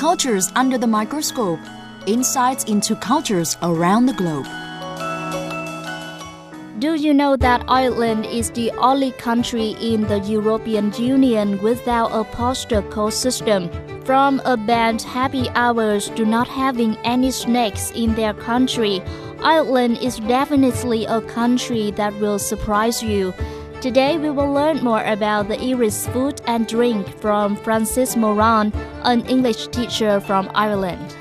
Cultures under the microscope. Insights into cultures around the globe. Do you know that Ireland is the only country in the European Union without a postal code system? From a band happy hours to not having any snakes in their country, Ireland is definitely a country that will surprise you. Today we will learn more about the Irish food and drink from Francis Moran, an English teacher from Ireland.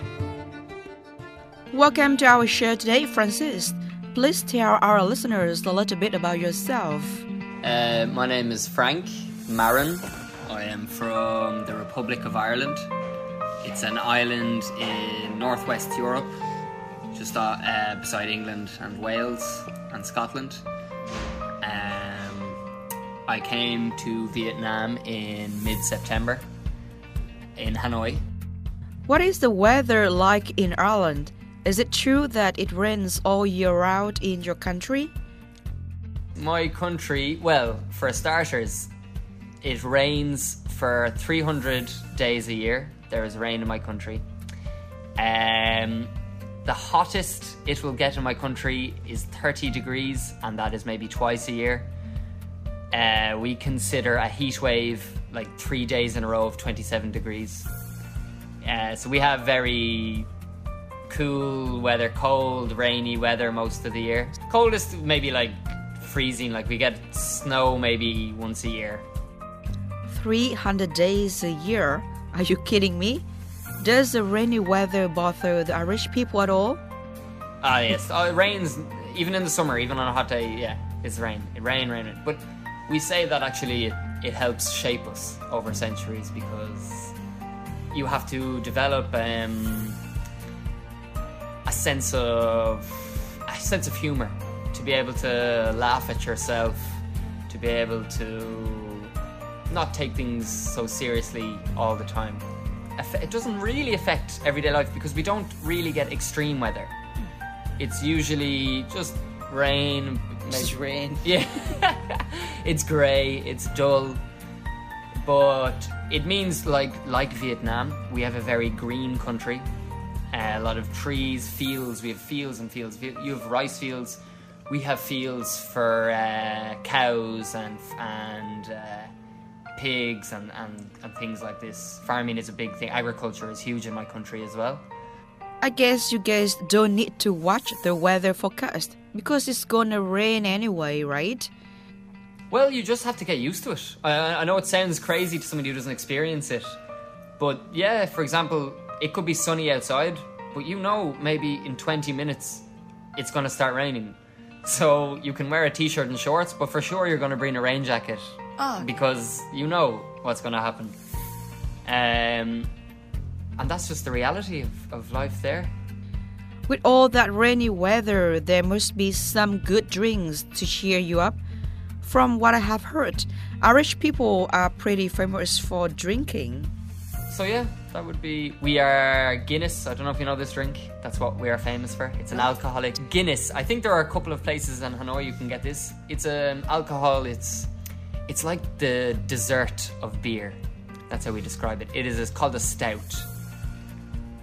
Welcome to our show today, Francis. Please tell our listeners a little bit about yourself. Uh, my name is Frank Moran. I am from the Republic of Ireland. It's an island in northwest Europe, just uh, uh, beside England and Wales and Scotland. I came to Vietnam in mid September in Hanoi. What is the weather like in Ireland? Is it true that it rains all year round in your country? My country, well, for starters, it rains for 300 days a year. There is rain in my country. Um, the hottest it will get in my country is 30 degrees, and that is maybe twice a year. Uh, we consider a heat wave like three days in a row of 27 degrees. Uh, so we have very cool weather, cold, rainy weather most of the year. Coldest maybe like freezing, like we get snow maybe once a year. 300 days a year? Are you kidding me? Does the rainy weather bother the Irish people at all? Ah, yes. Oh, it rains even in the summer, even on a hot day. Yeah, it's rain. It rain, rain, rain. But we say that actually it, it helps shape us over centuries because you have to develop um, a sense of a sense of humor to be able to laugh at yourself, to be able to not take things so seriously all the time. It doesn't really affect everyday life because we don't really get extreme weather. It's usually just rain. Just rain. Yeah. It's grey, it's dull. But it means like like Vietnam, we have a very green country. Uh, a lot of trees, fields. We have fields and fields. You have rice fields. We have fields for uh, cows and and uh, pigs and, and, and things like this. Farming is a big thing. Agriculture is huge in my country as well. I guess you guys don't need to watch the weather forecast because it's gonna rain anyway, right? Well, you just have to get used to it. I, I know it sounds crazy to somebody who doesn't experience it, but yeah, for example, it could be sunny outside, but you know maybe in 20 minutes it's gonna start raining. So you can wear a t-shirt and shorts, but for sure you're gonna bring a rain jacket Oh. because you know what's gonna happen. Um, and that's just the reality of, of life there. With all that rainy weather, there must be some good drinks to cheer you up. From what I have heard, Irish people are pretty famous for drinking. So yeah, that would be. We are Guinness. I don't know if you know this drink. That's what we are famous for. It's an alcoholic Guinness. I think there are a couple of places in Hanoi you can get this. It's an alcohol. It's it's like the dessert of beer. That's how we describe it. It is it's called a stout.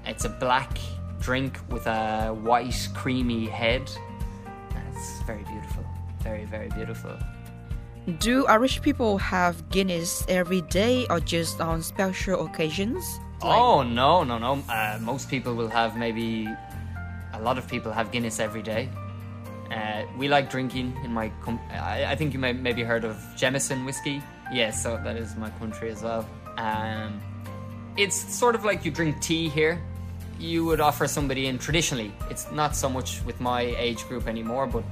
It's a black drink with a white creamy head. It's very beautiful. Very very beautiful. Do Irish people have Guinness every day or just on special occasions? Oh no, no, no. Uh, most people will have maybe a lot of people have Guinness every day. Uh, we like drinking in my. Com- I, I think you may maybe heard of Jameson whiskey. Yes, so that is my country as well. Um, it's sort of like you drink tea here. You would offer somebody in traditionally. It's not so much with my age group anymore, but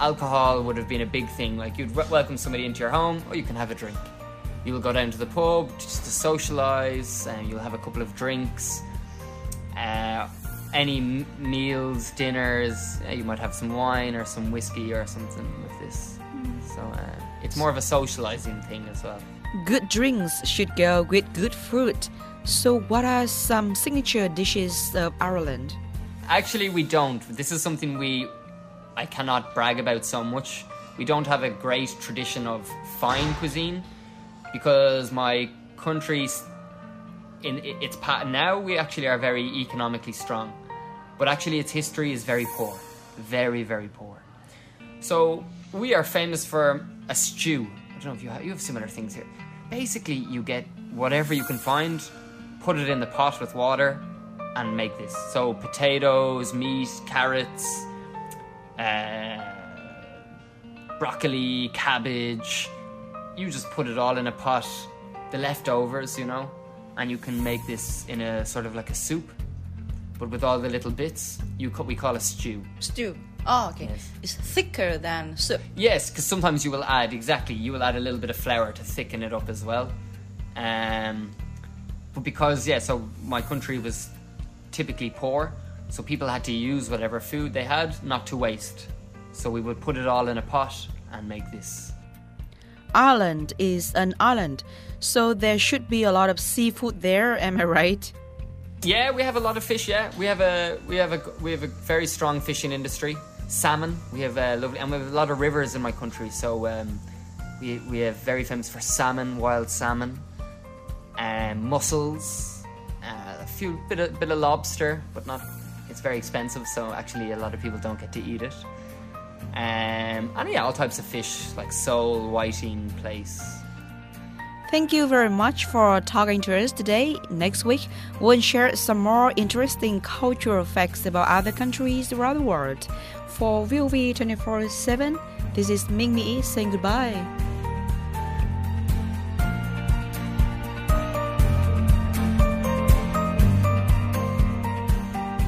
alcohol would have been a big thing. Like you'd w- welcome somebody into your home, or you can have a drink. You will go down to the pub just to socialise, and you'll have a couple of drinks. Uh, any m- meals, dinners, uh, you might have some wine or some whiskey or something with this. So uh, it's more of a socialising thing as well. Good drinks should go with good fruit. So, what are some signature dishes of Ireland? Actually, we don't. This is something we I cannot brag about so much. We don't have a great tradition of fine cuisine because my country in its pa- now we actually are very economically strong, but actually its history is very poor, very very poor. So we are famous for a stew. I don't know if you have, you have similar things here. Basically, you get whatever you can find, put it in the pot with water, and make this. So potatoes, meat, carrots, uh, broccoli, cabbage. You just put it all in a pot, the leftovers, you know, and you can make this in a sort of like a soup, but with all the little bits. You ca- we call a stew. Stew. Oh, okay. Yes. It's thicker than soup. Yes, because sometimes you will add exactly. You will add a little bit of flour to thicken it up as well. Um, but because yeah, so my country was typically poor, so people had to use whatever food they had, not to waste. So we would put it all in a pot and make this. Ireland is an island, so there should be a lot of seafood there. Am I right? Yeah, we have a lot of fish. Yeah, we have a we have a we have a very strong fishing industry. Salmon, we have a lovely, and we have a lot of rivers in my country. So um, we we have very famous for salmon, wild salmon, and mussels, uh, a few bit of bit of lobster, but not. It's very expensive, so actually a lot of people don't get to eat it. Um, and yeah, all types of fish like sole, whiting, plaice. Thank you very much for talking to us today. Next week, we'll share some more interesting cultural facts about other countries around the world. For VOV 24 7, this is Ming Mi saying goodbye.